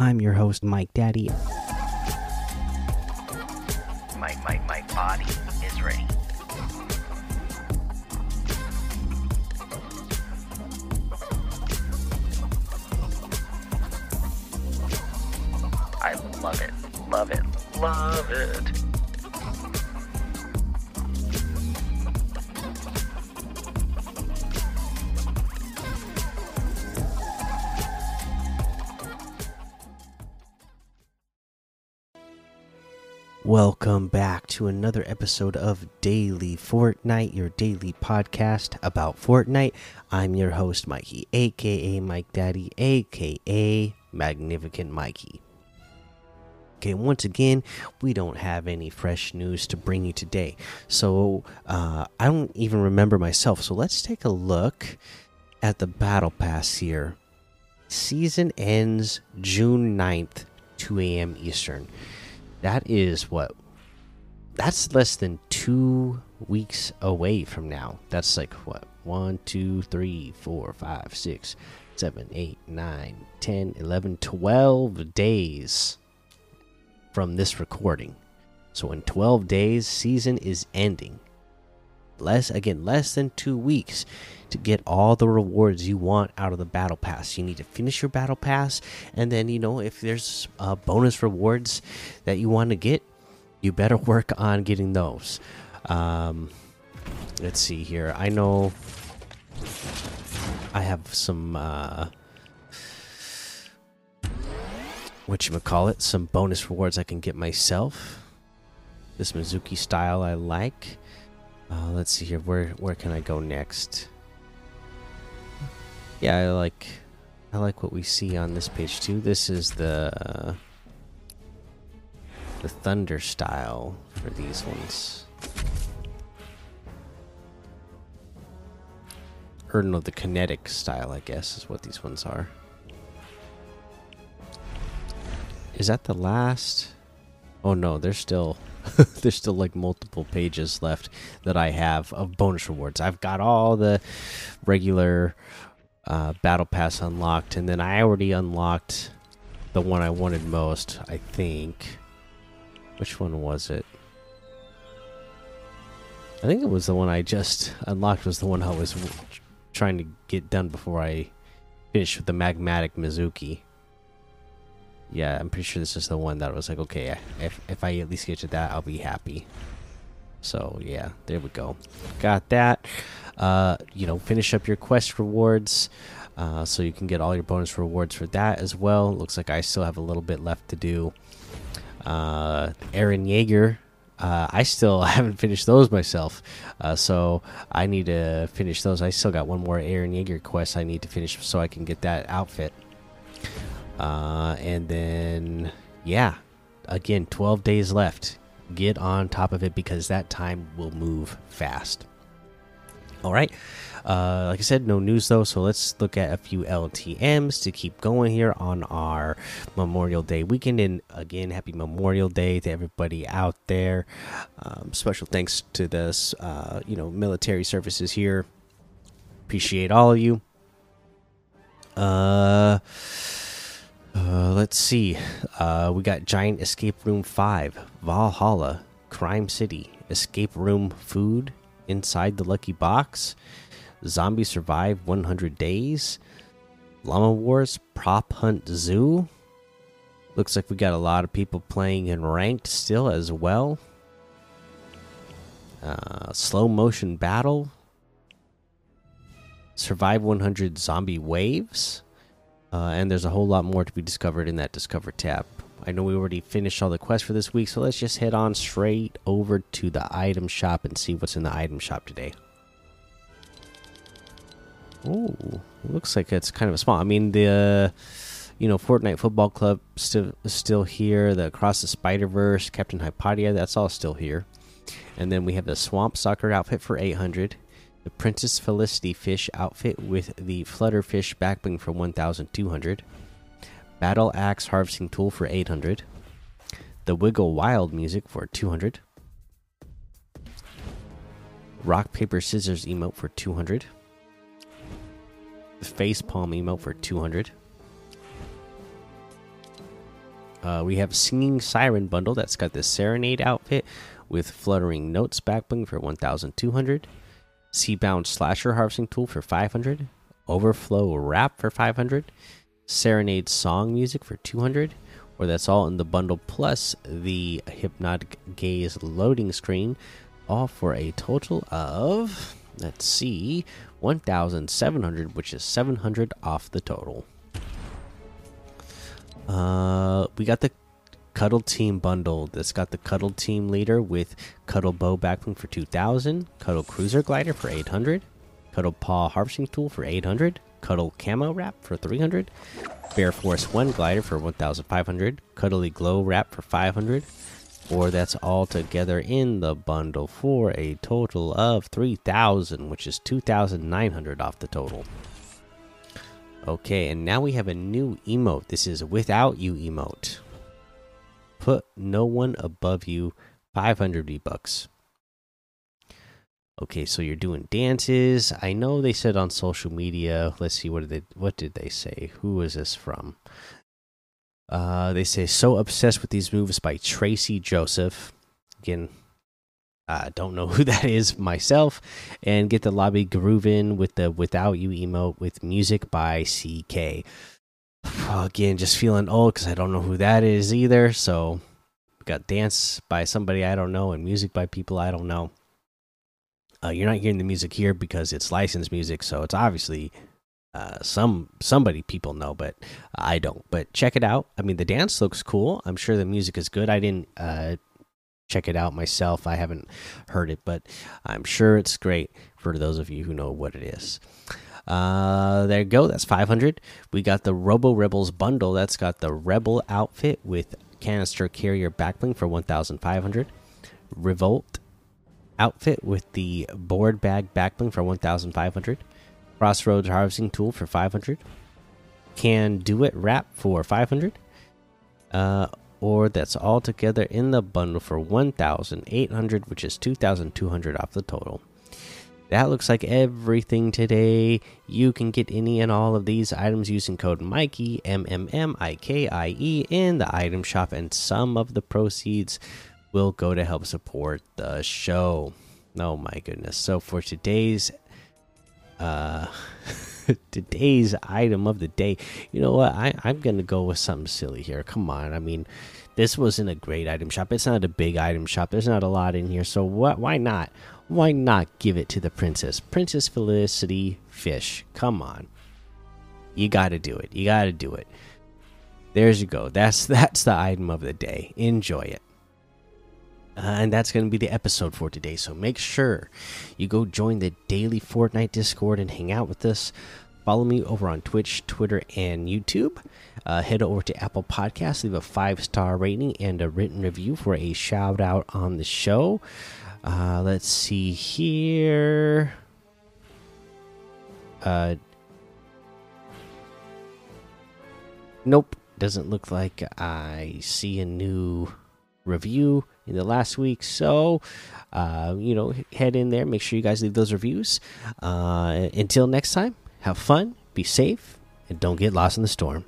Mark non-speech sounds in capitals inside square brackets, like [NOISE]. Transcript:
I'm your host, Mike Daddy. My, my, my body is ready. I love it, love it, love it. Welcome back to another episode of Daily Fortnite, your daily podcast about Fortnite. I'm your host, Mikey, aka Mike Daddy, aka Magnificent Mikey. Okay, once again, we don't have any fresh news to bring you today. So, uh, I don't even remember myself. So, let's take a look at the Battle Pass here. Season ends June 9th, 2 a.m. Eastern that is what that's less than two weeks away from now. That's like what one two three four five six seven eight nine ten eleven twelve days from this recording. So in 12 days season is ending less again less than two weeks to get all the rewards you want out of the battle pass. You need to finish your battle pass and then you know if there's uh, bonus rewards that you want to get you better [LAUGHS] work on getting those. Um, let's see here. I know i have some uh, what you would call it some bonus rewards i can get myself. This mizuki style i like uh, let's see here. Where where can I go next? Yeah, I like I like what we see on this page too. This is the uh, the thunder style for these ones. Or no, the kinetic style, I guess, is what these ones are. Is that the last? Oh no, there's still [LAUGHS] there's still like multiple pages left that I have of bonus rewards. I've got all the regular uh, battle pass unlocked, and then I already unlocked the one I wanted most. I think. Which one was it? I think it was the one I just unlocked. Was the one I was trying to get done before I finished with the magmatic Mizuki yeah, I'm pretty sure this is the one that was like, okay, if if I at least get to that, I'll be happy. So yeah, there we go. Got that. Uh, you know, finish up your quest rewards, uh, so you can get all your bonus rewards for that as well. Looks like I still have a little bit left to do. Uh, Eren Yeager. Uh, I still [LAUGHS] haven't finished those myself, uh, so I need to finish those. I still got one more Eren Yeager quest I need to finish so I can get that outfit. Uh, and then, yeah, again, 12 days left. Get on top of it because that time will move fast. All right. Uh, like I said, no news though, so let's look at a few LTMs to keep going here on our Memorial Day weekend. And again, happy Memorial Day to everybody out there. Um, special thanks to this, uh, you know, military services here. Appreciate all of you. Uh uh, let's see. Uh, we got Giant Escape Room 5, Valhalla, Crime City, Escape Room Food, Inside the Lucky Box, Zombie Survive 100 Days, Llama Wars, Prop Hunt Zoo. Looks like we got a lot of people playing in ranked still as well. Uh, slow motion battle, Survive 100 Zombie Waves. Uh, and there's a whole lot more to be discovered in that Discover tab. I know we already finished all the quests for this week, so let's just head on straight over to the item shop and see what's in the item shop today. Oh, looks like it's kind of a small. I mean, the you know Fortnite Football Club still still here. The Across the Spider Verse, Captain Hypatia, that's all still here. And then we have the Swamp Soccer outfit for 800 the Princess Felicity fish outfit with the Flutterfish backbling for 1200, Battle Axe harvesting tool for 800, the Wiggle Wild music for 200, Rock Paper Scissors emote for 200, the Face Palm emote for 200, Uh, we have Singing Siren bundle that's got the Serenade outfit with Fluttering Notes backbling for 1,200. Seabound Slasher harvesting tool for 500. Overflow Wrap for 500. Serenade song music for 200. Or that's all in the bundle plus the Hypnotic Gaze loading screen, all for a total of, let's see, 1,700, which is 700 off the total. Uh, we got the Cuddle Team bundle that's got the Cuddle Team leader with Cuddle Bow backbling for 2000, Cuddle Cruiser glider for 800, Cuddle Paw harvesting tool for 800, Cuddle Camo wrap for 300, Bear Force 1 glider for 1500, Cuddly Glow wrap for 500, or that's all together in the bundle for a total of 3000, which is 2900 off the total. Okay, and now we have a new emote. This is without you emote. Put no one above you 500 V bucks. Okay, so you're doing dances. I know they said on social media. Let's see what did they what did they say? Who is this from? Uh, they say so obsessed with these moves by Tracy Joseph. Again, I don't know [LAUGHS] who that is myself. And get the lobby grooving with the without you emote with music by CK. Again, just feeling old because I don't know who that is either. So, got dance by somebody I don't know and music by people I don't know. Uh, you're not hearing the music here because it's licensed music, so it's obviously uh, some somebody people know, but I don't. But check it out. I mean, the dance looks cool. I'm sure the music is good. I didn't uh, check it out myself. I haven't heard it, but I'm sure it's great for those of you who know what it is. Uh, there you go. That's 500. We got the Robo Rebels bundle. That's got the Rebel outfit with canister carrier backbling for 1,500. Revolt outfit with the board bag backbling for 1,500. Crossroads harvesting tool for 500. Can do it wrap for 500. Uh, or that's all together in the bundle for 1,800, which is 2,200 off the total. That looks like everything today. You can get any and all of these items using code Mikey M M M I K I E in the item shop, and some of the proceeds will go to help support the show. Oh my goodness! So for today's uh [LAUGHS] today's item of the day, you know what? I I'm gonna go with something silly here. Come on, I mean, this wasn't a great item shop. It's not a big item shop. There's not a lot in here, so what? Why not? Why not give it to the princess, Princess Felicity Fish? Come on, you got to do it. You got to do it. There's you go. That's [LAUGHS] that's the item of the day. Enjoy it. Uh, and that's going to be the episode for today. So make sure you go join the daily Fortnite Discord and hang out with us. Follow me over on Twitch, Twitter, and YouTube. Uh, head over to Apple Podcasts, leave a five star rating and a written review for a shout out on the show. Uh, let's see here. Uh, nope, doesn't look like I see a new review in the last week. So, uh, you know, head in there. Make sure you guys leave those reviews. Uh, until next time, have fun, be safe, and don't get lost in the storm.